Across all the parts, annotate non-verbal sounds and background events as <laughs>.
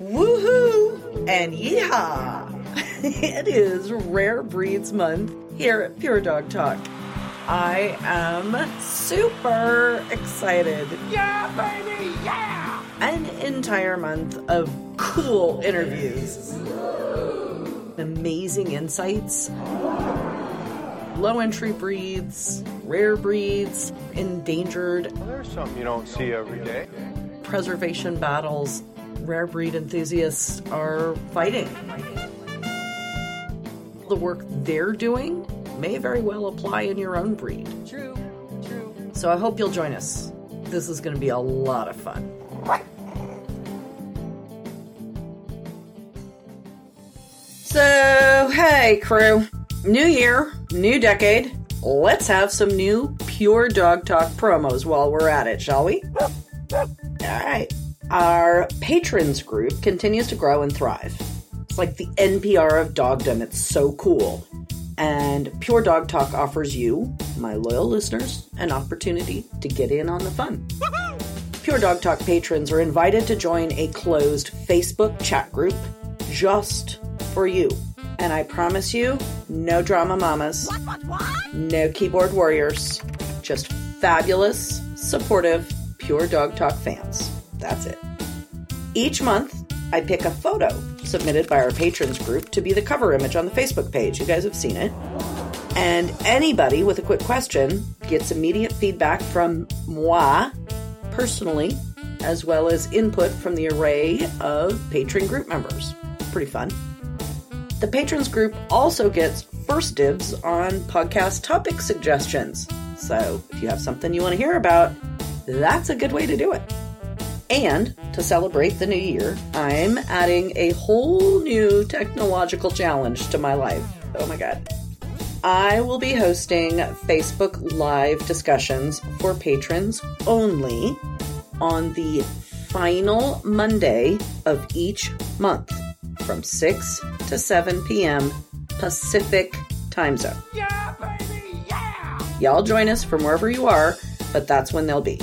Woohoo and yeehaw! <laughs> it is Rare Breeds Month here at Pure Dog Talk. I am super excited. Yeah, baby, yeah! An entire month of cool interviews, amazing insights, low entry breeds, rare breeds, endangered, Well, there's something you don't see every day. preservation battles rare breed enthusiasts are fighting. The work they're doing may very well apply in your own breed. True, true. So I hope you'll join us. This is going to be a lot of fun. So, hey, crew. New year, new decade. Let's have some new Pure Dog Talk promos while we're at it, shall we? All right. Our patrons group continues to grow and thrive. It's like the NPR of dogdom. It's so cool. And Pure Dog Talk offers you, my loyal listeners, an opportunity to get in on the fun. Pure Dog Talk patrons are invited to join a closed Facebook chat group just for you. And I promise you, no drama mamas, no keyboard warriors, just fabulous, supportive Pure Dog Talk fans. That's it. Each month, I pick a photo submitted by our patrons group to be the cover image on the Facebook page. You guys have seen it. And anybody with a quick question gets immediate feedback from moi personally, as well as input from the array of patron group members. Pretty fun. The patrons group also gets first dibs on podcast topic suggestions. So if you have something you want to hear about, that's a good way to do it. And to celebrate the new year, I'm adding a whole new technological challenge to my life. Oh my god. I will be hosting Facebook Live discussions for patrons only on the final Monday of each month from 6 to 7 p.m. Pacific time zone. Yeah, baby, yeah! Y'all join us from wherever you are, but that's when they'll be.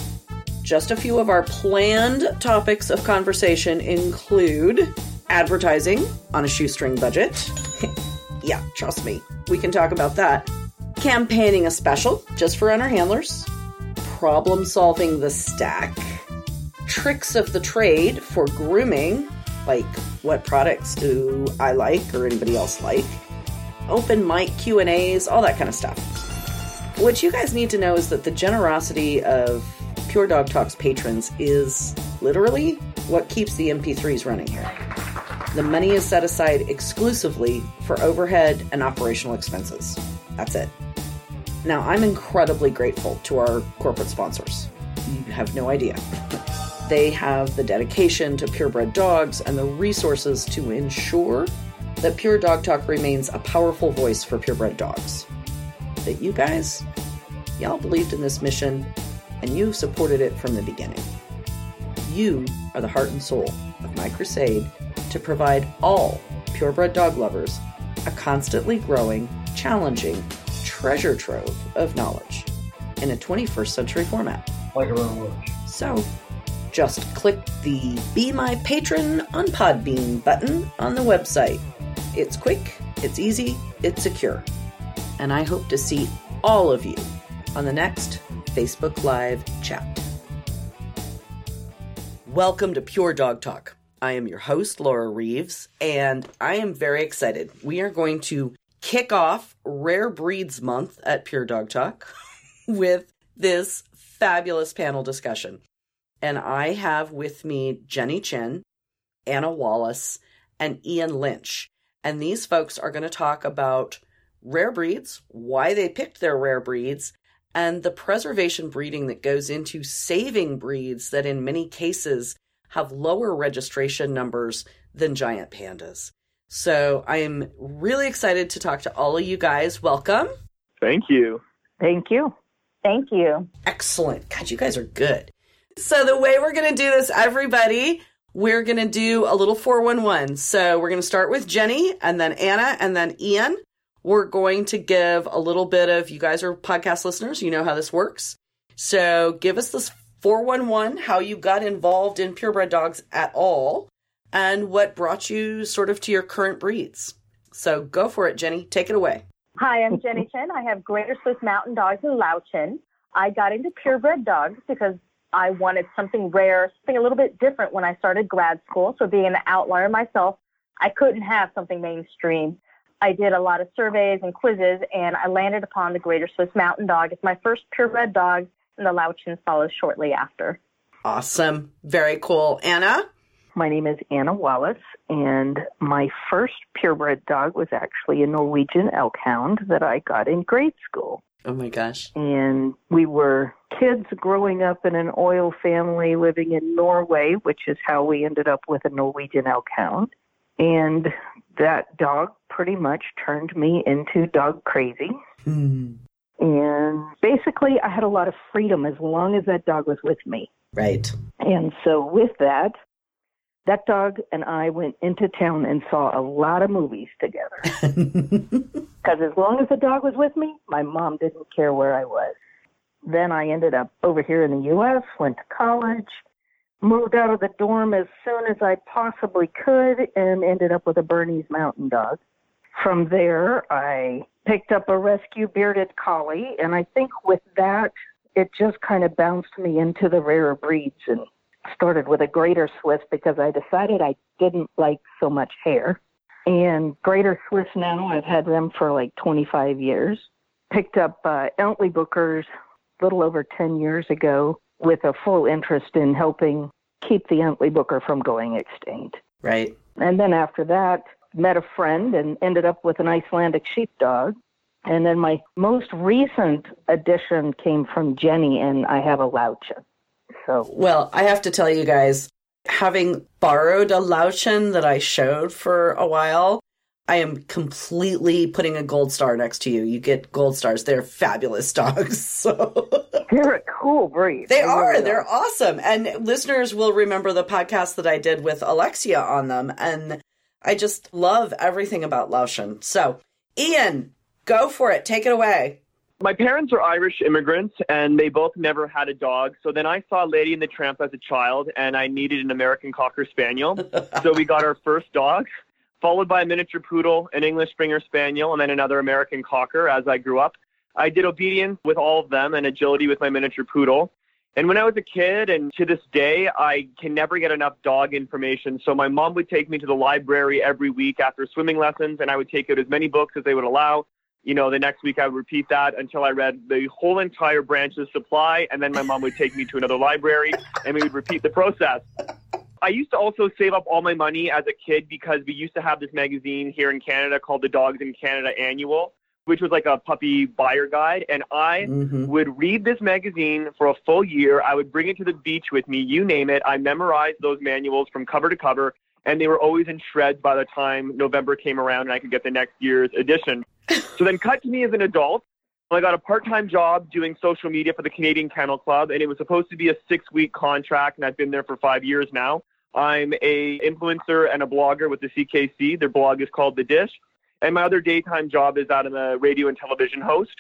Just a few of our planned topics of conversation include advertising on a shoestring budget. <laughs> yeah, trust me, we can talk about that. Campaigning a special just for runner handlers. Problem solving the stack. Tricks of the trade for grooming, like what products do I like or anybody else like. Open mic Q&As, all that kind of stuff. What you guys need to know is that the generosity of Pure Dog Talks patrons is literally what keeps the MP3s running here. The money is set aside exclusively for overhead and operational expenses. That's it. Now, I'm incredibly grateful to our corporate sponsors. You have no idea. They have the dedication to purebred dogs and the resources to ensure that Pure Dog Talk remains a powerful voice for purebred dogs that you guys, y'all believed in this mission and you've supported it from the beginning. You are the heart and soul of my crusade to provide all purebred dog lovers a constantly growing, challenging treasure trove of knowledge in a 21st century format. like. So, just click the Be My Patron on Podbean button on the website. It's quick, it's easy, it's secure. And I hope to see all of you on the next Facebook Live chat. Welcome to Pure Dog Talk. I am your host, Laura Reeves, and I am very excited. We are going to kick off Rare Breeds Month at Pure Dog Talk <laughs> with this fabulous panel discussion. And I have with me Jenny Chin, Anna Wallace, and Ian Lynch. And these folks are going to talk about rare breeds, why they picked their rare breeds, and the preservation breeding that goes into saving breeds that in many cases have lower registration numbers than giant pandas. So I am really excited to talk to all of you guys. Welcome. Thank you. Thank you. Thank you. Excellent. God, you guys are good. So the way we're going to do this, everybody, we're going to do a little 411. So we're going to start with Jenny and then Anna and then Ian. We're going to give a little bit of, you guys are podcast listeners, you know how this works. So give us this 411, how you got involved in purebred dogs at all. and what brought you sort of to your current breeds. So go for it, Jenny. Take it away. Hi, I'm Jenny Chen. I have Greater Swiss Mountain Dogs in Löwchen. I got into purebred dogs because I wanted something rare, something a little bit different when I started grad school. So being an outlier myself, I couldn't have something mainstream. I did a lot of surveys and quizzes, and I landed upon the Greater Swiss Mountain Dog. It's my first purebred dog, and the Löwchen follows shortly after. Awesome. Very cool. Anna? My name is Anna Wallace, and my first purebred dog was actually a Norwegian elk hound that I got in grade school. Oh my gosh. And we were kids growing up in an oil family living in Norway, which is how we ended up with a Norwegian elk hound. And that dog pretty much turned me into dog crazy. Hmm. And basically, I had a lot of freedom as long as that dog was with me. Right. And so, with that, that dog and I went into town and saw a lot of movies together. <laughs> Because as long as the dog was with me, my mom didn't care where I was. Then I ended up over here in the U.S., went to college, moved out of the dorm as soon as I possibly could, and ended up with a Bernese Mountain Dog. From there, I picked up a rescue bearded collie, and I think with that, it just kind of bounced me into the rarer breeds and started with a greater Swiss because I decided I didn't like so much hair. And greater Swiss now, I've had them for like 25 years. Picked up uh, Entlebuchers a little over 10 years ago with a full interest in helping keep the Entlebucher from going extinct. Right. And then after that, met a friend and ended up with an Icelandic sheepdog. And then my most recent addition came from Jenny, and I have a Löwchen. So, Well, I have to tell you guys, having borrowed a Löwchen that I showed for a while, I am completely putting a gold star next to you. You get gold stars. They're fabulous <laughs> dogs. So they're a cool breed. they They are. really They're awesome. And listeners will remember the podcast that I did with Alexia on them. And I just love everything about Löwchen. So, Ian, go for it. Take it away. My parents are Irish immigrants, and they both never had a dog. So then I saw Lady and the Tramp as a child, and I needed an American Cocker Spaniel. <laughs> so we got our first dog, followed by a miniature poodle, an English Springer Spaniel, and then another American Cocker as I grew up. I did obedience with all of them and agility with my miniature poodle. And when I was a kid, and to this day, I can never get enough dog information. So my mom would take me to the library every week after swimming lessons, and I would take out as many books as they would allow. You know, the next week I would repeat that until I read the whole entire branch's supply, and then my mom would take me to another library, and we would repeat the process. I used to also save up all my money as a kid because we used to have this magazine here in Canada called the Dogs in Canada Annual, which was like a puppy buyer guide. And I Mhm. would read this magazine for a full year. I would bring it to the beach with me, you name it. I memorized those manuals from cover to cover, and they were always in shreds by the time November came around and I could get the next year's edition. so then, cut to me as an adult. I got a part-time job doing social media for the Canadian Kennel Club, and it was supposed to be a six-week contract, and I've been there for five years now. I'm a influencer and a blogger with the CKC. Their blog is called The Dish, and my other daytime job is that I'm a radio and television host.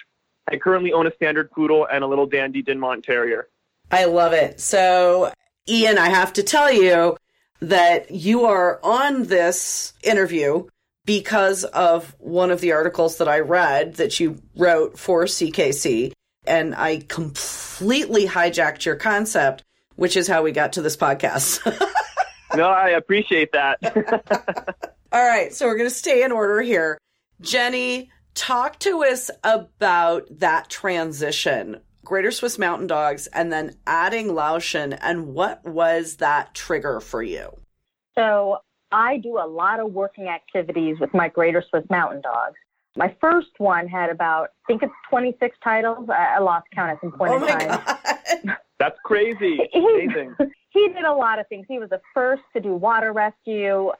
I currently own a standard poodle and a little dandy Dinmont Terrier. I love it. So, Ian, I have to tell you that you are on this interview because of one of the articles that I read that you wrote for CKC. And I completely hijacked your concept, which is how we got to this podcast. <laughs> no, I appreciate that. <laughs> All right, so we're going to stay in order here. Jenny, talk to us about that transition. Greater Swiss Mountain Dogs and then adding Löwchen and what was that trigger for you? So I do a lot of working activities with my Greater Swiss Mountain Dogs. My first one had about, I think it's 26 titles. I, I lost count at some point Oh in my time. <laughs> That's crazy. <laughs> Amazing. he did a lot of things. He was the first to do water rescue.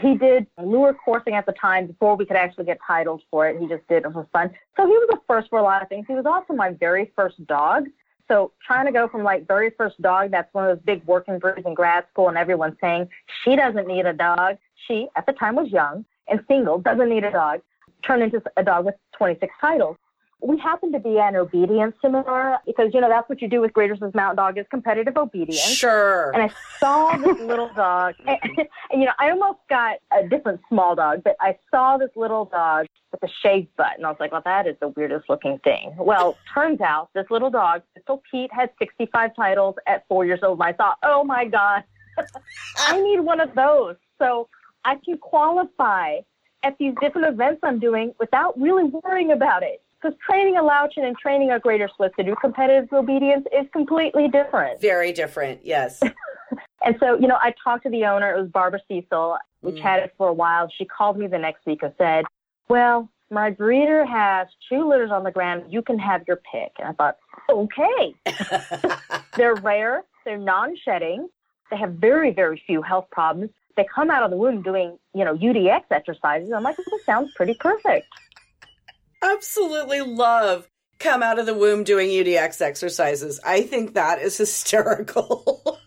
He did lure coursing at the time before we could actually get titled for it. He just did it for fun. So he was the first for a lot of things. He was also my very first dog. So trying to go from like very first dog, that's one of those big working breeds in grad school, and everyone's saying she doesn't need a dog. She at the time was young and single, doesn't need a dog. Turned into a dog with 26 titles. We happened to be at an obedience seminar because, you know, that's what you do with Greater Swiss Mountain Dog is competitive obedience. Sure. And I saw this little dog, and, <laughs> and, you know, I almost got a different small dog, but I saw this little dog with a shaved butt, and I was like, well, that is the weirdest looking thing. Well, turns out this little dog, Pistol Pete, had 65 titles at four years old, and I thought, oh my God, <laughs> I need one of those. So I can qualify at these different events I'm doing without really worrying about it. Because training a Löwchen and training a Greater Swiss to do competitive obedience is completely different. Very different. Yes. <laughs> And so, you know, I talked to the owner. It was Barbara Cecil. We Mm. chatted for a while. She called me the next week and said, Well, my breeder has two litters on the ground. You can have your pick. And I thought, Okay. <laughs> They're rare, they're non shedding, they have very, very few health problems. They come out of the womb doing, you know, UDX exercises. I'm like, This sounds pretty perfect. Absolutely love come out of the womb doing UDX exercises. I think that is <laughs> hysterical.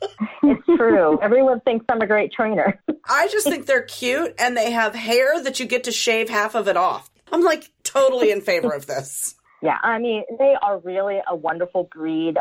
It's true. Everyone thinks I'm a great trainer. I just think they're cute and they have hair that you get to shave half of it off. I'm like totally in favor of this. Yeah, I mean, they are really a wonderful breed.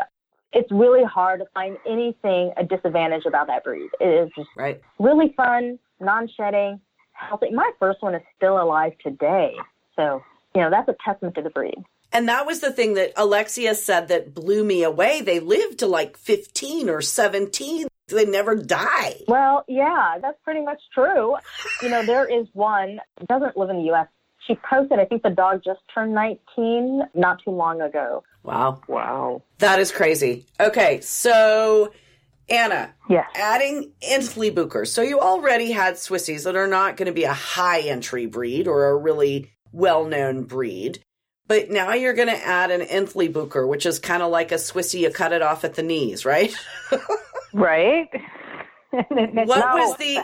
It's really hard to find anything a disadvantage about that breed. It is just Right. really fun, non-shedding, healthy. My first one is still alive today. So, you know, that's a testament to the breed. And that was the thing that Alexia said that blew me away. They live to like 15 or 17. They never die. Well, yeah, that's pretty much true. You know, there is one, doesn't live in the U.S. She posted, I think the dog just turned 19 not too long ago. Wow. Wow. That is crazy. Okay, so Anna, Yes. adding Entlebucher. So you already had Swissies that are not going to be a high entry breed or a really well known breed. But now you're going to add an Entlebucher, which is kind of like a Swissy, you cut it off at the knees, right? <laughs> Right? <laughs> what No. was the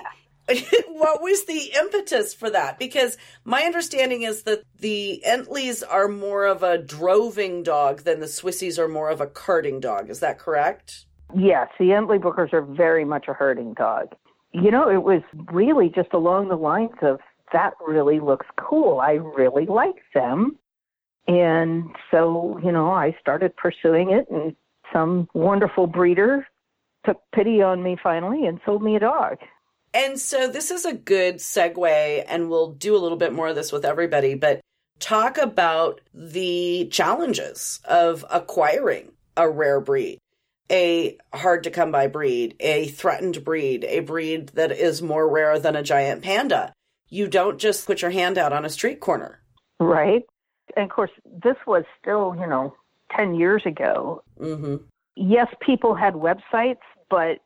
<laughs> what was the impetus for that because my understanding is that the entleys are more of a droving dog than the swissies are more of a carting dog is that correct Yes, the Entlebuchers are very much a herding dog. You know, it was really just along the lines of that really looks cool. I really like them. And so, you know, I started pursuing it, and some wonderful breeder took pity on me finally and sold me a dog. and so this is a good segue and we'll do a little bit more of this with everybody but talk about the challenges of acquiring a rare breed a hard to come by breed, a threatened breed, a breed that is more rare than a giant panda. You don't just put your hand out on a street corner. Right? And of course, this was still, you know, 10 years ago. hmm Yes, people had websites, but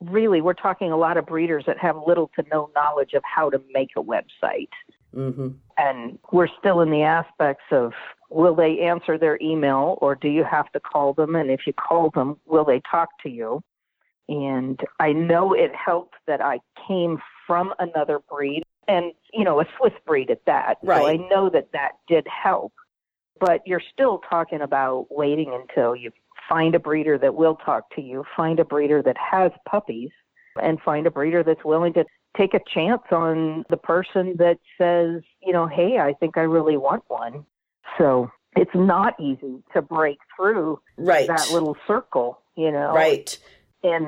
really, we're talking a lot of breeders that have little to no knowledge of how to make a website. hmm And we're still in the aspects of will they answer their email or do you have to call them? And if you call them, will they talk to you? And I know it helped that I came from another breed and, you know, a Swiss breed at that. So I know that that did help. But you're still talking about waiting until you find a breeder that will talk to you, find a breeder that has puppies, and find a breeder that's willing to take a chance on the person that says, you know, hey, I think I really want one. So it's not easy to break through Right. that little circle, you know. Right. And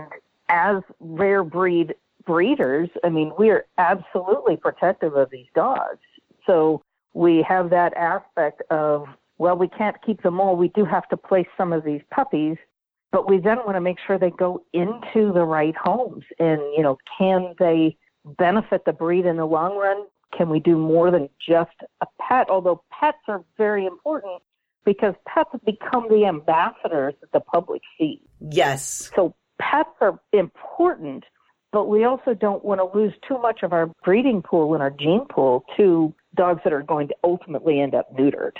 as rare breed breeders, I mean, we're absolutely protective of these dogs. So we have that aspect of, well, we can't keep them all. We do have to place some of these puppies, but we then want to make sure they go into the right homes. And, you know, can they benefit the breed in the long run? Can we do more than just a pet? Although pets are very important because pets have become the ambassadors that the public sees. Yes. So pets are important, but we also don't want to lose too much of our breeding pool and our gene pool to dogs that are going to ultimately end up neutered.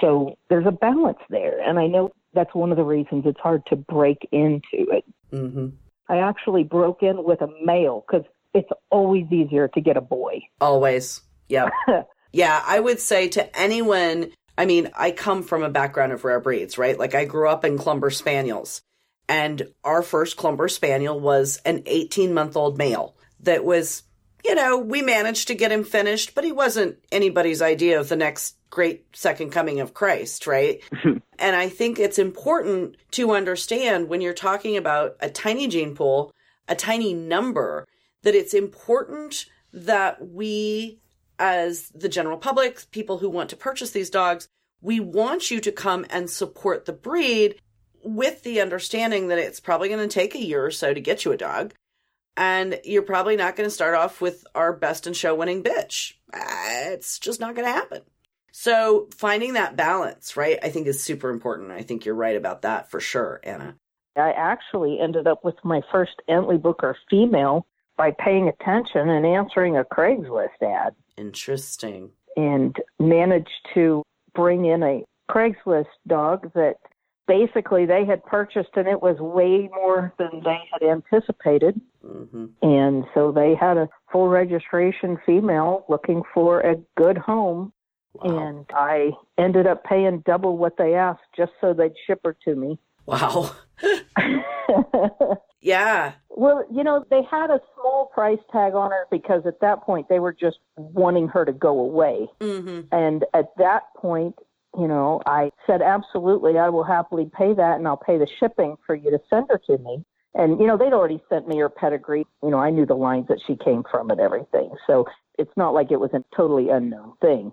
So there's a balance there. And I know that's one of the reasons it's hard to break into it. hmm I actually broke in with a male because it's always easier to get a boy. Always. Yeah. <laughs> yeah. I would say to anyone, I mean, I come from a background of rare breeds, right? Like I grew up in Clumber Spaniels. And our first Clumber Spaniel was an 18 month old male that was you know, we managed to get him finished, but he wasn't anybody's idea of the next great second coming of Christ, right? <laughs> and I think it's important to understand when you're talking about a tiny gene pool, a tiny number, that it's important that we, as the general public, people who want to purchase these dogs, we want you to come and support the breed with the understanding that it's probably going to take a year or so to get you a dog. And you're probably not going to start off with our best in show winning bitch. Uh, It's just not going to happen. So finding that balance, right, I think is super important. I think you're right about that for sure, Anna. I actually ended up with my first Entlebucher female by paying attention and answering a Craigslist ad Interesting. and managed to bring in a Craigslist dog that basically they had purchased and it was way more than they had anticipated. hmm And so they had a full registration female looking for a good home. Wow. And I ended up paying double what they asked just so they'd ship her to me. Wow. <laughs> <laughs> Yeah. well, you know, they had a small price tag on her because at that point they were just wanting her to go away. hmm And at that point, you know, I said, absolutely, I will happily pay that and I'll pay the shipping for you to send her to me. And, you know, they'd already sent me her pedigree. You know, I knew the lines that she came from and everything. So it's not like it was a totally unknown thing.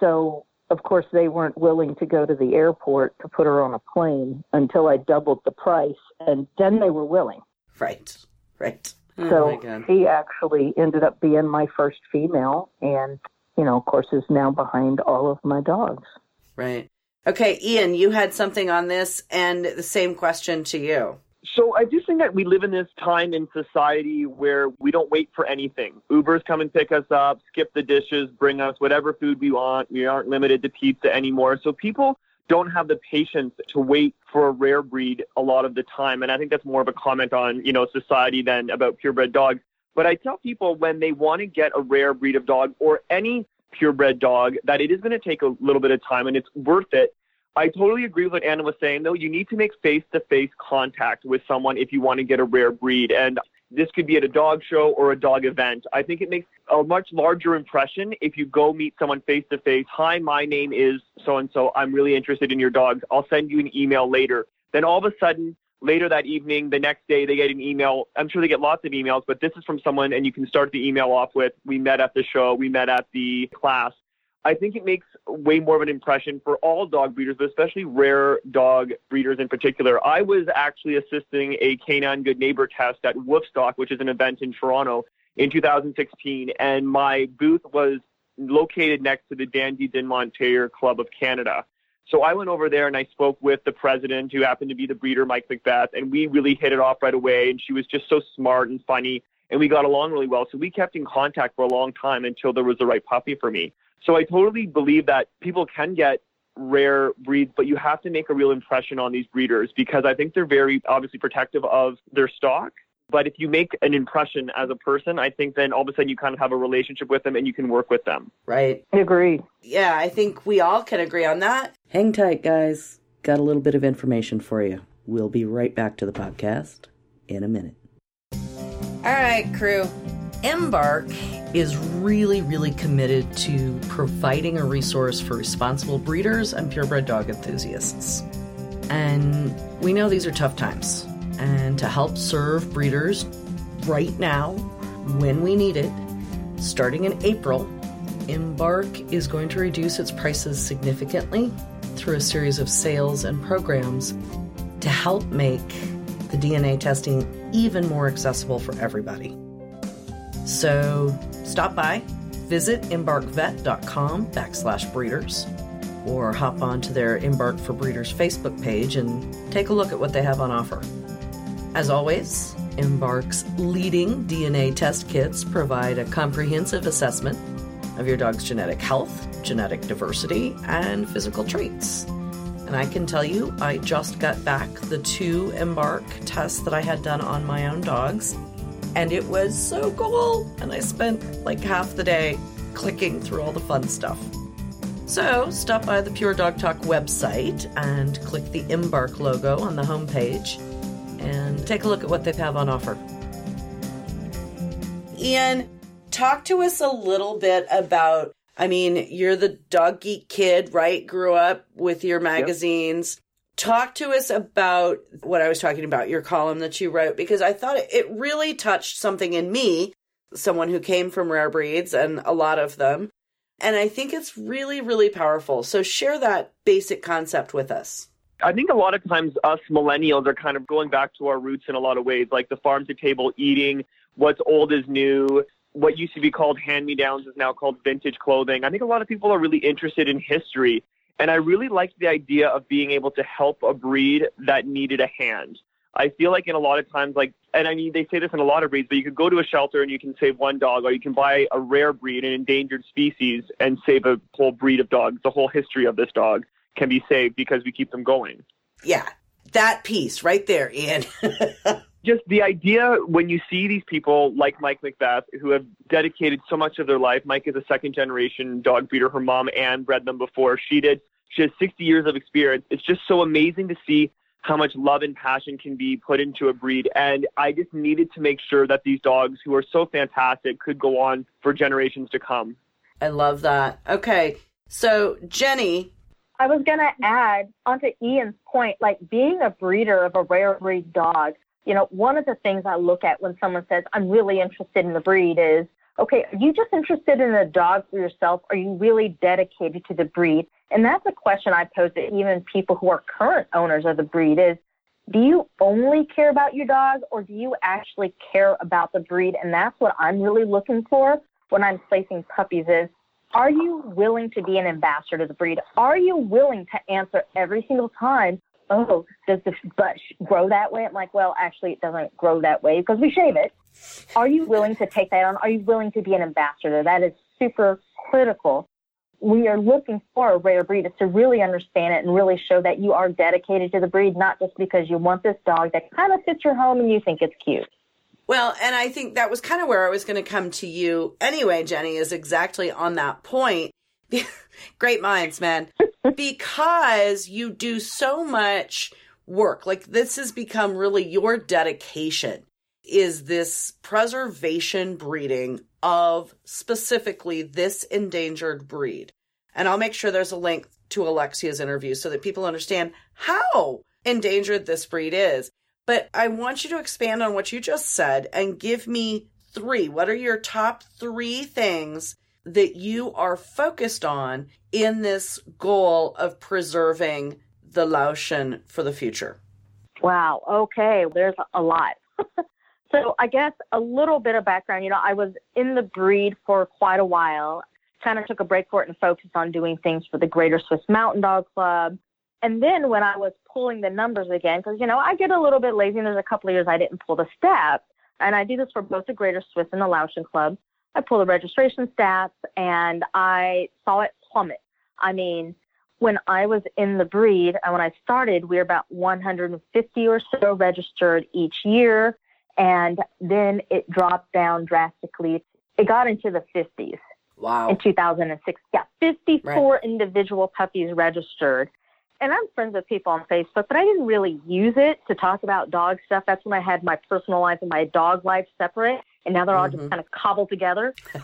So, of course, they weren't willing to go to the airport to put her on a plane until I doubled the price. And then they were willing. Right. Right. Oh So God. she actually ended up being my first female. And, you know, of course, is now behind all of my dogs. Right. Okay, Ian, you had something on this, and the same question to you. So I do think that we live in this time in society where we don't wait for anything. Ubers come and pick us up, skip the dishes, bring us whatever food we want. We aren't limited to pizza anymore. So people don't have the patience to wait for a rare breed a lot of the time. And I think that's more of a comment on, you know, society than about purebred dogs. But I tell people when they want to get a rare breed of dog or any purebred dog that it is going to take a little bit of time and it's worth it. I totally agree with what Anna was saying, though. You need to make face to face contact with someone if you want to get a rare breed. And this could be at a dog show or a dog event. I think it makes a much larger impression if you go meet someone face to face. Hi, my name is so and so. I'm really interested in your dogs. I'll send you an email later. Then all of a sudden, later that evening, the next day, they get an email. I'm sure they get lots of emails, but this is from someone, and you can start the email off with, We met at the show, we met at the class. I think it makes way more of an impression for all dog breeders, but especially rare dog breeders in particular. I was actually assisting a canine good neighbor test at Woofstock, which is an event in Toronto in 2016, and my booth was located next to the Dandy Dinmont Terrier Club of Canada. So I went over there and I spoke with the president, who happened to be the breeder, Mike Macbeth, and we really hit it off right away. And she was just so smart and funny, and we got along really well. So we kept in contact for a long time until there was the right puppy for me. So I totally believe that people can get rare breeds, but you have to make a real impression on these breeders because I think they're very obviously protective of their stock. But if you make an impression as a person, I think then all of a sudden you kind of have a relationship with them and you can work with them. Right. I agree. Yeah, I think we all can agree on that. Hang tight, guys. Got a little bit of information for you. We'll be right back to the podcast in a minute. All right, crew. Embark is really, really committed to providing a resource for responsible breeders and purebred dog enthusiasts. And we know these are tough times. And to help serve breeders right now, when we need it, starting in April, Embark is going to reduce its prices significantly through a series of sales and programs to help make the DNA testing even more accessible for everybody. So stop by, visit embarkvet.com backslash breeders, or hop onto their Embark for Breeders Facebook page and take a look at what they have on offer. As always, Embark's leading DNA test kits provide a comprehensive assessment of your dog's genetic health, genetic diversity, and physical traits. And I can tell you, I just got back the two Embark tests that I had done on my own dogs, and it was so cool. And I spent like half the day clicking through all the fun stuff. So stop by the Pure Dog Talk website and click the Embark logo on the homepage and take a look at what they have on offer. Ian, talk to us a little bit about. I mean, you're the dog geek kid, right? Grew up with your magazines. Talk to us about what I was talking about, your column that you wrote, because I thought it, it really touched something in me, someone who came from rare breeds and a lot of them. And I think it's really, really powerful. So share that basic concept with us. I think a lot of times us millennials are kind of going back to our roots in a lot of ways, like the farm to table eating, what's old is new, what used to be called hand me downs is now called vintage clothing. I think a lot of people are really interested in history. And I really liked the idea of being able to help a breed that needed a hand. I feel like in a lot of times, like, and I mean, they say this in a lot of breeds, but you could go to a shelter and you can save one dog, or you can buy a rare breed, an endangered species, and save a whole breed of dogs. The whole history of this dog can be saved because we keep them going. Yeah, that piece right there, Ian. <laughs> Just the idea when you see these people like Mike Macbeth who have dedicated so much of their life. Mike is a second generation dog breeder. Her mom Anne bred them before she did. She has 60 years of experience. It's just so amazing to see how much love and passion can be put into a breed. And I just needed to make sure that these dogs, who are so fantastic, could go on for generations to come. I love that. Okay, so Jenny, I was going to add onto Ian's point, like being a breeder of a rare breed dog, you know, one of the things I look at when someone says, I'm really interested in the breed is, okay, are you just interested in a dog for yourself? Are you really dedicated to the breed? And that's a question I pose to even people who are current owners of the breed is, do you only care about your dog or do you actually care about the breed? And that's what I'm really looking for when I'm placing puppies is, are you willing to be an ambassador to the breed? Are you willing to answer every single time, oh, does the butt grow that way? I'm like, well, actually, it doesn't grow that way because we shave it. Are you willing to take that on? Are you willing to be an ambassador? That is super critical. We are looking for a rare breed is to really understand it and really show that you are dedicated to the breed, not just because you want this dog that kind of fits your home and you think it's cute. Well, and I think that was kind of where I was going to come to you anyway, Jenny, is exactly on that point. <laughs> Great minds, man. <laughs> because you do so much work. Like this has become really your dedication is this preservation breeding of specifically this endangered breed. And I'll make sure there's a link to Alexia's interview so that people understand how endangered this breed is. But I want you to expand on what you just said and give me three. What are your top three things that you are focused on in this goal of preserving the Löwchen for the future? Wow. Okay. There's a lot. <laughs> so I guess a little bit of background. You know, I was in the breed for quite a while. Kind of took a break for it and focused on doing things for the Greater Swiss Mountain Dog Club. And then when I was pulling the numbers again, because you know I get a little bit lazy, and there's a couple of years I didn't pull the stats, and I do this for both the Greater Swiss and the Löwchen Club. I pull the registration stats, and I saw it plummet. I mean, when I was in the breed and when I started, we were about 150 or so registered each year, and then it dropped down drastically. It got into the 50s. Wow. In 2006, yeah, 54 right. individual puppies registered. And I'm friends with people on Facebook, but I didn't really use it to talk about dog stuff. That's when I had my personal life and my dog life separate, and now they're all mm-hmm. just kind of cobbled together. <laughs>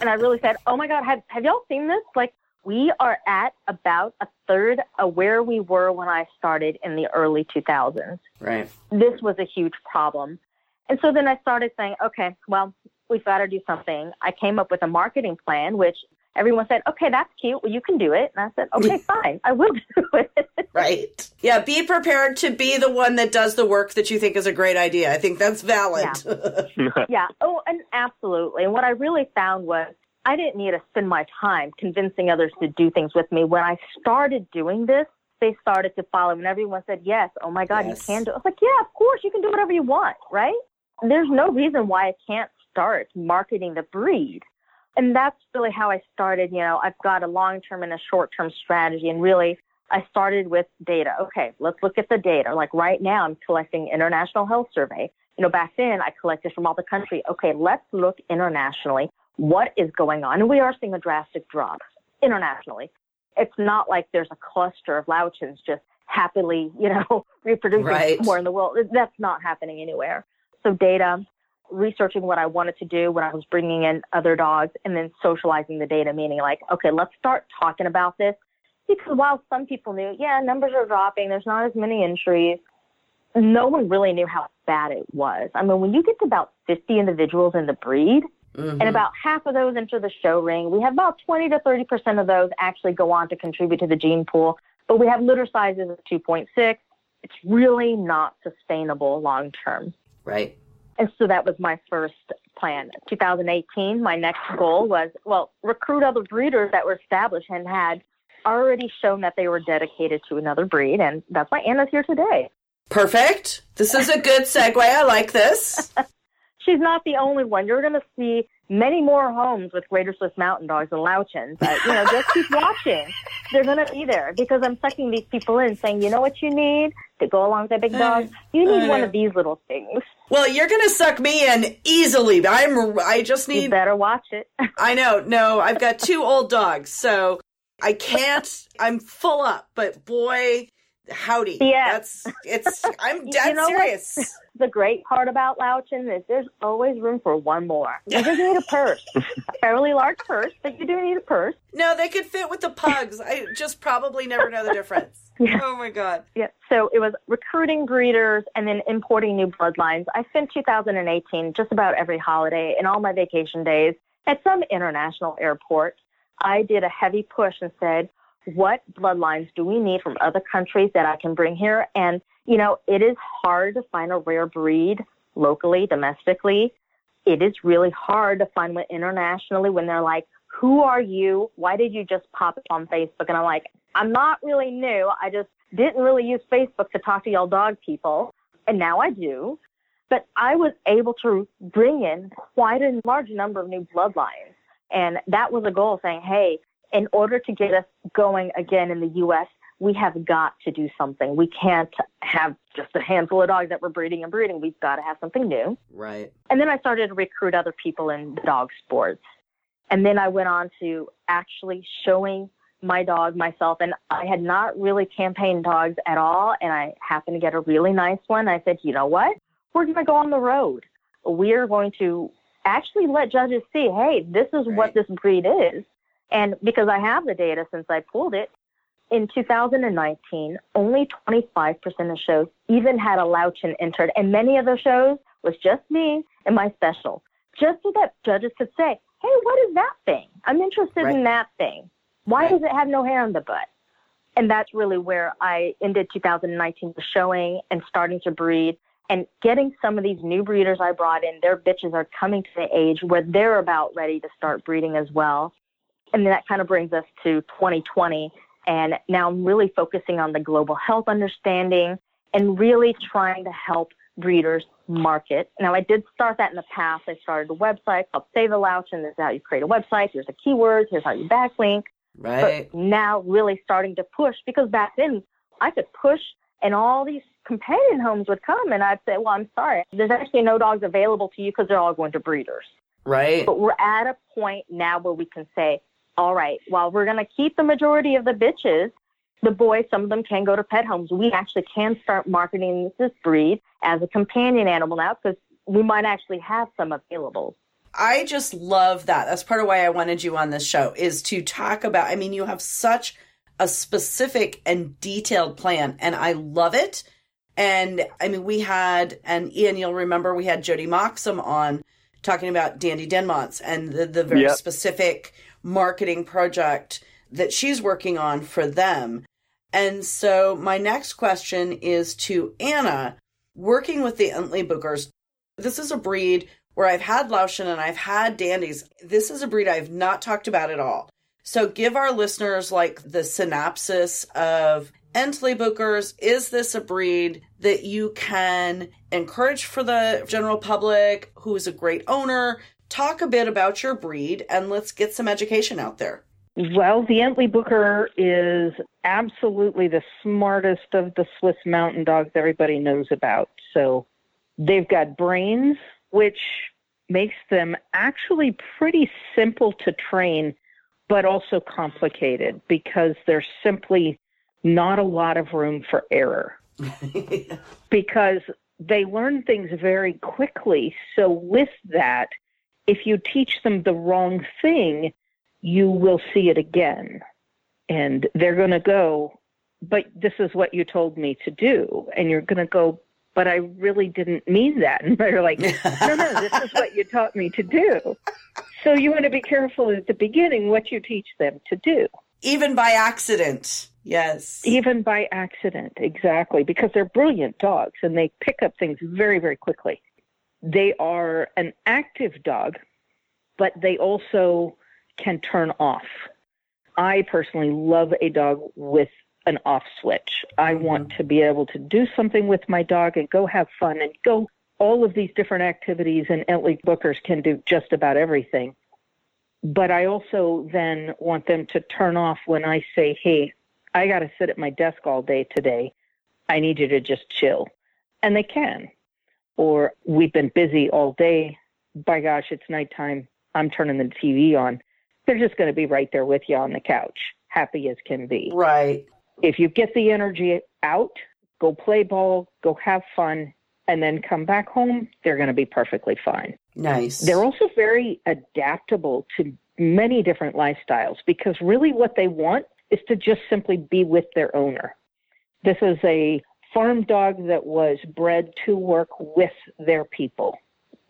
and I really said, "Oh my God, have have y'all seen this? Like, we are at about a third of where we were when I started in the early 2000s. Right. This was a huge problem. And so then I started saying, okay, well, we've got to do something. I came up with a marketing plan, which everyone said, okay, that's cute. Well, you can do it. And I said, okay, <laughs> fine, I will <laughs> do it. right. Yeah. Be prepared to be the one that does the work that you think is a great idea. I think that's valid. Yeah. <laughs> yeah. Oh, and absolutely. And what I really found was I didn't need to spend my time convincing others to do things with me. When I started doing this, they started to follow, and everyone said, Yes, oh my God, yes. you can do it. I was like, Yeah, of course, you can do whatever you want, right? There's no reason why I can't start marketing the breed. And that's really how I started. You know, I've got a long term and a short term strategy, and really, I started with data. Okay, let's look at the data. Like right now, I'm collecting International Health Survey. You know, back then I collected from all the country. Okay, let's look internationally what is going on. And we are seeing a drastic drop internationally. It's not like there's a cluster of Löwchens just happily, you know, <laughs> reproducing right. somewhere in the world. That's not happening anywhere. So data. Researching what I wanted to do when I was bringing in other dogs and then socializing the data, meaning like, okay, let's start talking about this. Because while some people knew, yeah, numbers are dropping, there's not as many entries, no one really knew how bad it was. I mean, when you get to about 50 individuals in the breed, Mhm. and about half of those enter the show ring, we have about 20 to 30% of those actually go on to contribute to the gene pool, but we have litter sizes of 2.6. It's really not sustainable long term. right. And so that was my first plan. 2018, my next goal was, well, recruit other breeders that were established and had already shown that they were dedicated to another breed. And that's why Anna's here today. Perfect. This is a good segue. I like this. <laughs> She's not the only one. You're going to see many more homes with Greater Swiss Mountain Dogs and Löwchens. Uh, you know, just keep watching. They're going to be there because I'm sucking these people in saying, you know what you need to go along with that big dog? You need one of these little things. Well, you're gonna suck me in easily. I'm. I just need. You need. better watch it. I know. No, I've got two old dogs, so I can't. I'm full up. But boy, howdy. Yes. That's. It's. <laughs> I'm You dead know what? serious. <laughs> the great part about Löwchen is there's always room for one more. You just need a purse. a fairly large purse, but you do need a purse. No, they could fit with the pugs. I just probably never know the difference. <laughs> Yeah. Oh my god. Yeah. So it was recruiting breeders and then importing new bloodlines. I spent 2018 just about every holiday and all my vacation days at some international airport. I did a heavy push and said, what bloodlines do we need from other countries that I can bring here? And, you know, it is hard to find a rare breed locally, domestically. It is really hard to find one internationally when they're like, who are you? Why did you just pop up on Facebook? And I'm like, I'm not really new. I just didn't really use Facebook to talk to y'all dog people. And now I do. But I was able to bring in quite a large number of new bloodlines. And that was a goal saying, hey, in order to get us going again in the U.S., we have got to do something. We can't have just a handful of dogs that we're breeding and breeding. We've got to have something new. Right. And then I started to recruit other people in dog sports. And then I went on to actually showing my dog myself. And I had not really campaigned dogs at all. And I happened to get a really nice one. I said, you know what? We're going to go on the road. We're going to actually let judges see, hey, this is Right. what this breed is. And because I have the data since I pulled it, in 2019, only 25% of shows even had a Löwchen entered, and many of those shows was just me and my special, just so that judges could say, "Hey, what is that thing? I'm interested Right. in that thing. Why Right. does it have no hair on the butt?" And that's really where I ended 2019 with showing and starting to breed and getting some of these new breeders I brought in. Their bitches are coming to the age where they're about ready to start breeding as well. And then that kind of brings us to 2020. And now I'm really focusing on the global health understanding and really trying to help breeders market. Now, I did start that in the past. I started a website called Save a Louch, and this is how you create a website. Here's the keywords. Here's how you backlink. Right. But now really starting to push because back then I could push and all these companion homes would come and I'd say, well, I'm sorry. There's actually no dogs available to you because they're all going to breeders. Right. But we're at a point now where we can say, all right, while we're going to keep the majority of the bitches, the boys, some of them can go to pet homes. We actually can start marketing this breed as a companion animal now because we might actually have some available. I just love that. That's part of why I wanted you on this show is to talk about I mean you have such a specific and detailed plan and I love it. And I mean we had and Ian you'll remember we had Jody Moxham on talking about Dandy Dinmonts and the, the very Yep. specific marketing project that she's working on for them. And so my next question is to Anna, working with the Entlebuchers. This is a breed where I've had Löwchen and I've had Dandies. This is a breed I've not talked about at all. So give our listeners like the synopsis of Entlebuchers. Is this a breed that you can encourage for the general public who is a great owner? Talk a bit about your breed and let's get some education out there. Well, the Entlebucher is absolutely the smartest of the Swiss mountain dogs everybody knows about. So they've got brains, which makes them actually pretty simple to train, but also complicated because there's simply not a lot of room for error. <laughs> because they learn things very quickly. So, with that, if you teach them the wrong thing, you will see it again. And they're going to go, but this is what you told me to do. And you're going to go, but I really didn't mean that. And they're like, <laughs> no, no, this is what you taught me to do. So you want to be careful at the beginning what you teach them to do, Even by accident. Yes. even by accident, exactly, because they're brilliant dogs and they pick up things very, very quickly. They are an active dog, but they also can turn off. I personally love a dog with an off switch. I mm-hmm. want to be able to do something with my dog and go have fun and go all of these different activities and Entlebuchers can do just about everything. But I also then want them to turn off when I say, "Hey, I got to sit at my desk all day today. I need you to just chill." And they can. Or we've been busy all day. By gosh, it's nighttime. I'm turning the TV on. They're just going to be right there with you on the couch, happy as can be Right. if you get the energy out, go play ball, go have fun, and then come back home, they're going to be perfectly fine. Nice. They're also very adaptable to many different lifestyles because really what they want is to just simply be with their owner. This is a farm dog that was bred to work with their people.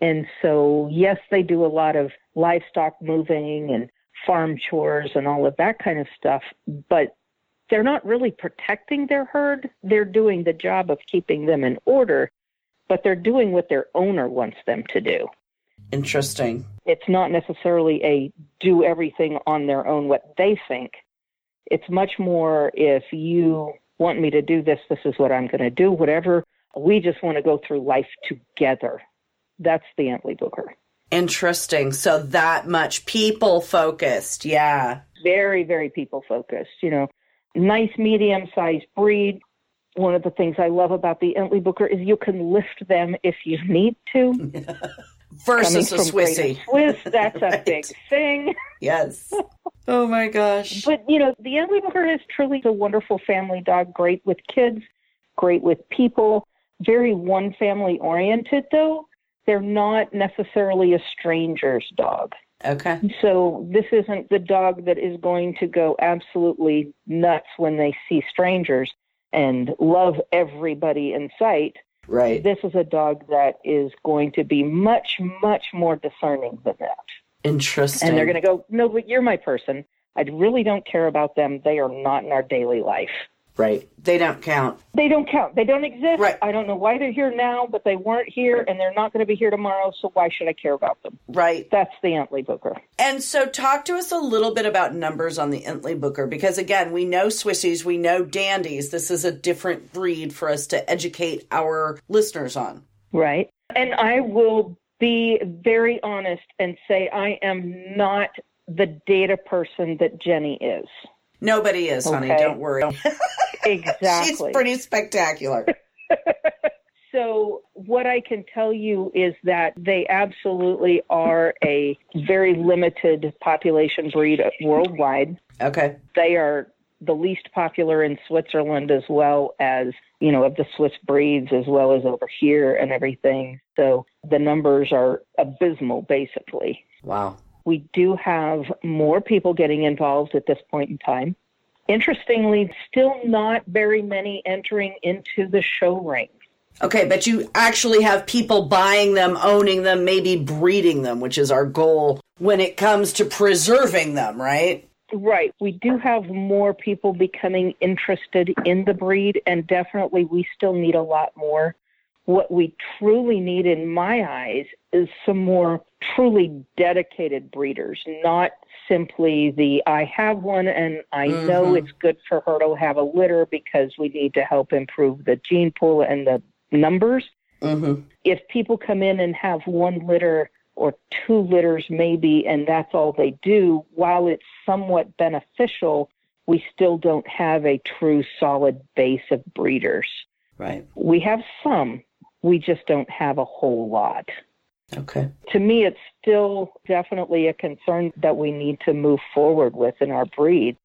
And so, yes, they do a lot of livestock moving and farm chores and all of that kind of stuff, but they're not really protecting their herd. They're doing the job of keeping them in order, but they're doing what their owner wants them to do. Interesting. It's not necessarily a do everything on their own what they think. It's much more if you want me to do this, this is what I'm going to do, whatever. We just want to go through life together. That's the Entlebucher. Interesting. So that much people focused. Yeah. very, very people focused. You know, nice medium sized breed. One of the things I love about the Entlebucher is you can lift them if you need to. <laughs> Coming Versus a Swissy. Swiss, that's a <laughs> big thing. Yes. <laughs> Oh my gosh. But you know, the Booker is truly a wonderful family dog. Great with kids, great with people. Very one family oriented, though. They're not necessarily a stranger's dog. Okay. So this isn't the dog that is going to go absolutely nuts when they see strangers and love everybody in sight. Right. This is a dog that is going to be much, much more discerning than that. Interesting. And they're going to go, no, but you're my person. I really don't care about them. They are not in our daily life. Right. They don't count. They don't count. They don't exist. Right. I don't know why they're here now, but they weren't here and they're not going to be here tomorrow. So why should I care about them? Right. That's the Antley Booker. And so, talk to us a little bit about numbers on the Entlebucher because, again, we know Swissies, we know Dandies. This is a different breed for us to educate our listeners on. Right. And I will be very honest and say I am not the data person that Jenny is. Nobody is, honey. Don't worry. <laughs> Exactly. She's pretty spectacular. <laughs> So, what I can tell you is that they absolutely are a very limited population breed worldwide. Okay. They are the least popular in Switzerland as well as, you know, of the Swiss breeds as well as over here and everything. So, the numbers are abysmal basically. Wow. We do have more people getting involved at this point in time. Interestingly, still not very many entering into the show ring. Okay, but you actually have people buying them, owning them, maybe breeding them, which is our goal when it comes to preserving them, right? Right. We do have more people becoming interested in the breed, and definitely we still need a lot more. What we truly need, in my eyes, is some more truly dedicated breeders, not simply the I have one and I know Mhm. it's good for her to have a litter because we need to help improve the gene pool and the numbers. Mm-hmm. if people come in and have one litter or two litters maybe and that's all they do while it's somewhat beneficial we still don't have a true solid base of breeders Right. we have some we just don't have a whole lot Okay. to me it's still definitely a concern that we need to move forward with in our breed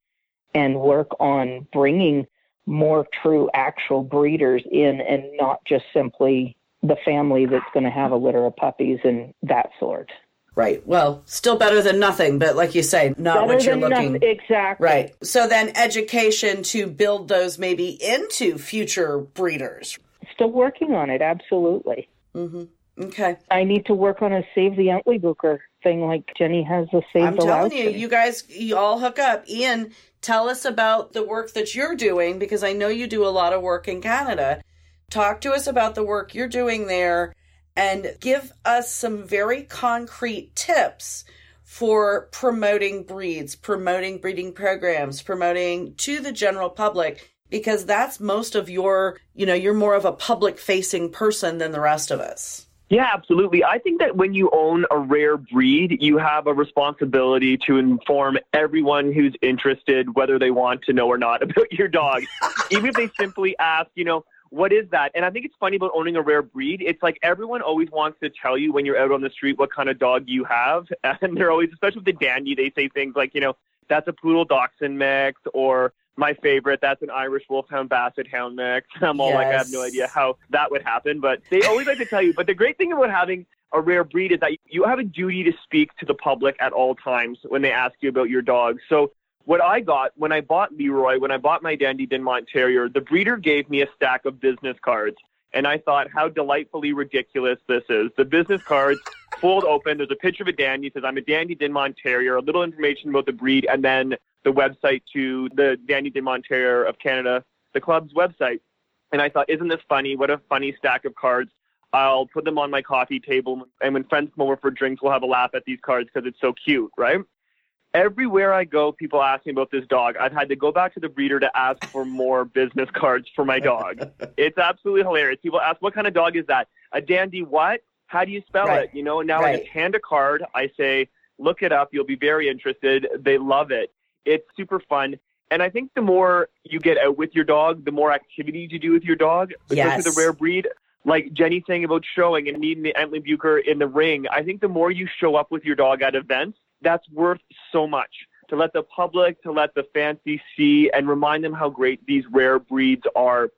and work on bringing more true actual breeders in and not just simply the family that's going to have a litter of puppies and that sort. Right. Well, still better than nothing, but like you say, not Better what you're looking. nothing. Exactly. Right. So then education to build those maybe into future breeders. Still working on it. Absolutely. Mm-hmm. Okay. I need to work on a save the Entlebucher thing like Jenny has a save the I'm the telling you, you guys, you all hook up. Ian, tell us about the work that you're doing because I know you do a lot of work in Canada. Talk to us about the work you're doing there and give us some very concrete tips for promoting breeds, promoting breeding programs, promoting to the general public because that's most of your, you know, you're more of a public facing person than the rest of us. Yeah, absolutely. I think that when you own a rare breed, you have a responsibility to inform everyone who's interested, whether they want to know or not, <laughs> about your dog. Even if they simply ask, you know, what is that? And I think it's funny about owning a rare breed. It's like everyone always wants to tell you when you're out on the street what kind of dog you have. <laughs> And they're always, especially with the dandy, they say things like, you know, that's a poodle dachshund mix or my favorite, that's an Irish Wolfhound Basset Hound mix. <laughs> I'm all like, I have no idea how that would happen, but they always like to tell you. But the great thing about having a rare breed is that you have a duty to speak to the public at all times when they ask you about your dog. So what I got when I bought Leroy, when I bought my Dandy Dinmont Terrier, the breeder gave me a stack of business cards. And I thought how delightfully ridiculous this is. The business cards <laughs> fold open. There's a picture of a dandy. It says, I'm a Dandy Dinmont Terrier, a little information about the breed, and then the website to the Dandy Dinmont Terrier of Canada, the club's website. And I thought, isn't this funny? What a funny stack of cards. I'll put them on my coffee table, and when friends come over for drinks, we'll have a laugh at these cards because it's so cute, right? Everywhere I go, people ask me about this dog. I've had to go back to the breeder to ask for <laughs> more business cards for my dog. <laughs> it's absolutely hilarious. People ask, what kind of dog is that? A dandy what? How do you spell Right. it? You know, now I Right. just hand a card. I say, look it up. You'll be very interested. They love it. It's super fun. And I think the more you get out with your dog, the more activities you do with your dog, especially Yes. the rare breed. Like Jenny saying about showing and meeting the Entlebucher in the ring, I think the more you show up with your dog at events, that's worth so much. To let the public, to let the fancy see and remind them how great these rare breeds are.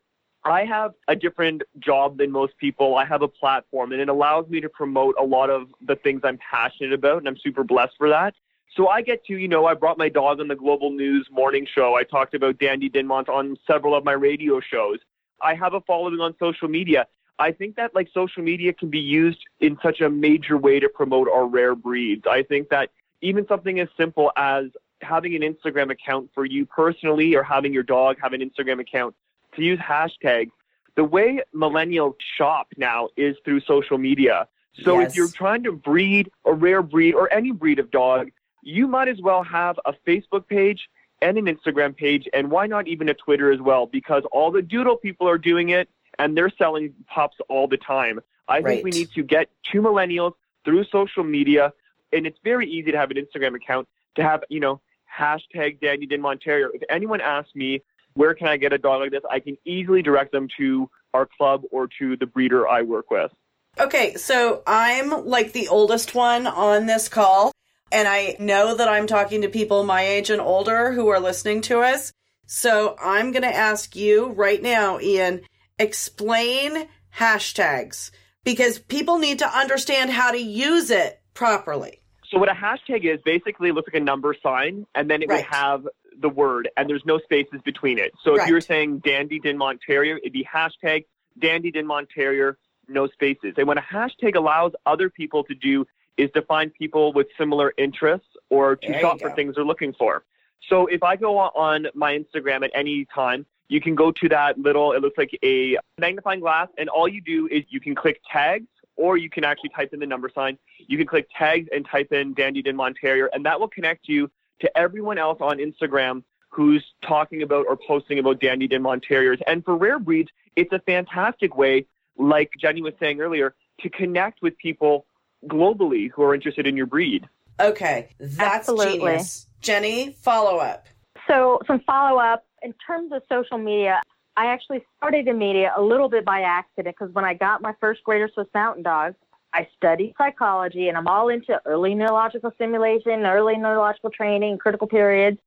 I have a different job than most people. I have a platform and it allows me to promote a lot of the things I'm passionate about and I'm super blessed for that. So I get to, you know, I brought my dog on the Global News morning show. I talked about Dandy Dinmont on several of my radio shows. I have a following on social media. I think that like social media can be used in such a major way to promote our rare breeds. I think that even something as simple as having an Instagram account for you personally or having your dog have an Instagram account to use hashtags. The way millennials shop now is through social media. So Yes. if you're trying to breed a rare breed or any breed of dog, you might as well have a Facebook page and an Instagram page, and why not even a Twitter as well? Because all the doodle people are doing it, and they're selling pups all the time. I think we need to get to millennials through social media, and it's very easy to have an Instagram account to have, you know, hashtag Dandy Dinmont Terrier. If anyone asks me where can I get a dog like this, I can easily direct them to our club or to the breeder I work with. Okay, so I'm like the oldest one on this call, and I know that I'm talking to people my age and older who are listening to us. So I'm going to ask you right now, Ian, explain hashtags because people need to understand how to use it properly. So what a hashtag is basically it looks like a number sign, and then it Right. would have the word, and there's no spaces between it. So if Right. you're saying Dandy Dinmont Terrier, it'd be hashtag Dandy Dinmont Terrier, no spaces. And what a hashtag allows other people to do is to find people with similar interests or to There shop for things they're looking for. So if I go on my Instagram at any time, you can go to that little, it looks like a magnifying glass, and all you do is you can click tags, or you can actually type in the number sign. You can click tags and type in Dandy Dinmont Terrier, and that will connect you to everyone else on Instagram who's talking about or posting about Dandy Dinmont Terriers. And for rare breeds, it's a fantastic way, like Jenny was saying earlier, to connect with people globally who are interested in your breed. Okay, that's Absolutely. genius. Jenny, follow up. So, some follow up in terms of social media. I actually started in media a little bit by accident because when I got my first Greater Swiss Mountain Dog, I studied psychology and I'm all into early neurological stimulation, early neurological training, critical periods.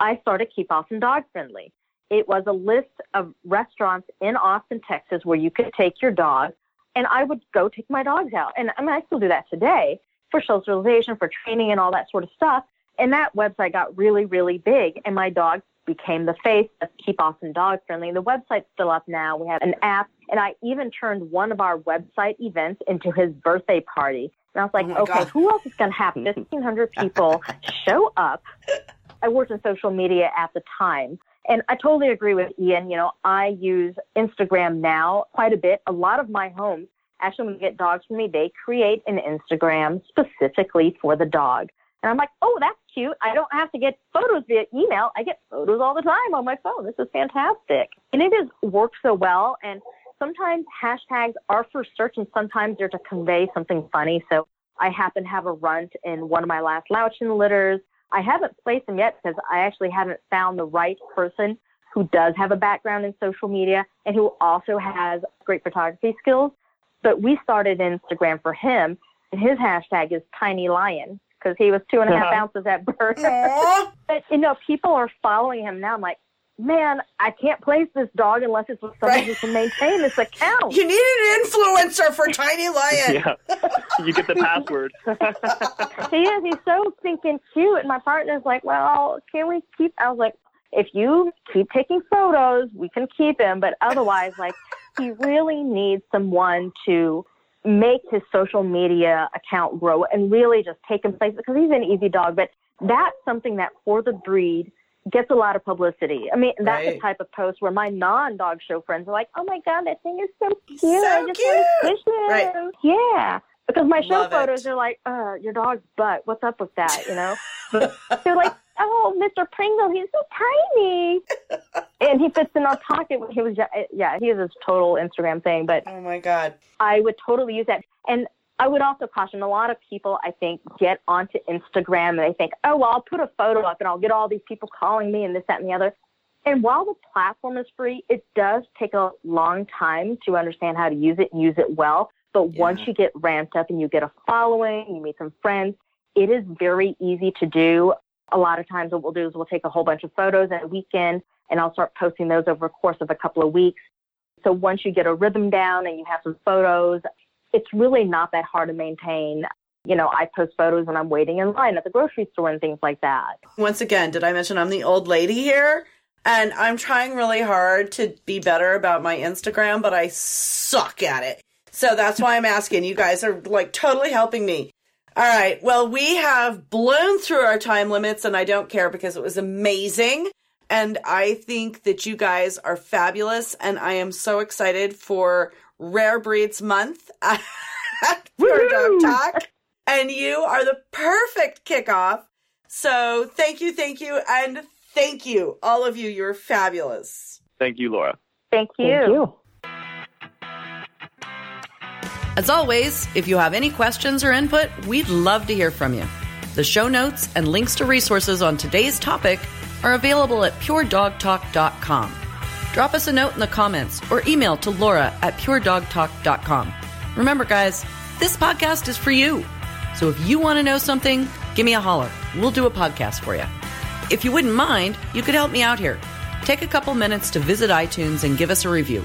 I started Keep Austin Dog Friendly. It was a list of restaurants in Austin, Texas, where you could take your dog and I would go take my dogs out. And I mean, I still do that today for socialization, for training, and all that sort of stuff. And that website got really, really big, and my dogs became the face of Keep Austin Dog Friendly. The website's still up now. We have an app, and I even turned one of our website events into his birthday party. And I was like, Oh okay, God. who else is going to have 1,500 <laughs> people show up? I worked in social media at the time. And I totally agree with Ian. You know, I use Instagram now quite a bit. A lot of my homes, actually, when we get dogs from me, they create an Instagram specifically for the dog. And I'm like, oh, that's cute. I don't have to get photos via email. I get photos all the time on my phone. This is fantastic. And it has worked so well. And sometimes hashtags are for search and sometimes they're to convey something funny. So I happen to have a runt in one of my last Löwchen litters. I haven't placed them yet because I actually haven't found the right person who does have a background in social media and who also has great photography skills. But we started Instagram for him, and his hashtag is Tiny Lion because he was two and a half Uh-huh. ounces at birth. Aw. <laughs> but you know, people are following him now. I'm like, man, I can't place this dog unless it's with somebody Right. who can maintain this account. You need an influencer for Tiny Lion. Yeah. you get the password. <laughs> he is. He's so stinking cute. And my partner's like, well, can we keep? I was like, if you keep taking photos, we can keep him. But otherwise, like, he really needs someone to make his social media account grow and really just take him places because he's an easy dog. But that's something that for the breed gets a lot of publicity. I mean, that's the type of post where my non-dog show friends are like, "Oh my god, that thing is so cute! So I just want to cute." squish it." Right. Yeah, because my show Love it. photos are like, "Uh, your dog's butt. What's up with that?" You know. <laughs> They're like, "Oh, Mr. Pringle, he's so tiny," <laughs> and he fits in our pocket when he was. Yeah, he is his total Instagram thing, but Oh my God. I would totally use that. And I would also caution a lot of people, I think, get onto Instagram and they think, oh, well, I'll put a photo up and I'll get all these people calling me and this, that, and the other. And while the platform is free, it does take a long time to understand how to use it, and use it well. But once you get ramped up and you get a following, you meet some friends, it is very easy to do. A lot of times, what we'll do is we'll take a whole bunch of photos in a weekend and I'll start posting those over a course of a couple of weeks. So once you get a rhythm down and you have some photos, it's really not that hard to maintain. You know, I post photos when I'm waiting in line at the grocery store and things like that. Once again, did I mention I'm the old lady here? And I'm trying really hard to be better about my Instagram, but I suck at it. So that's why I'm asking. You guys are like totally helping me. All right. Well, we have blown through our time limits, and I don't care because it was amazing. And I think that you guys are fabulous. And I am so excited for Rare Breeds Month <laughs> at Pure Dog Talk. And you are the perfect kickoff. So thank you, thank you, and thank you, all of you. You're fabulous. Thank you, Laura. Thank you. Thank you. As always, if you have any questions or input, we'd love to hear from you. The show notes and links to resources on today's topic are available at puredogtalk.com. Drop us a note in the comments or email to Laura at puredogtalk.com. Remember, guys, this podcast is for you. So if you want to know something, give me a holler. We'll do a podcast for you. If you wouldn't mind, you could help me out here. Take a couple minutes to visit iTunes and give us a review.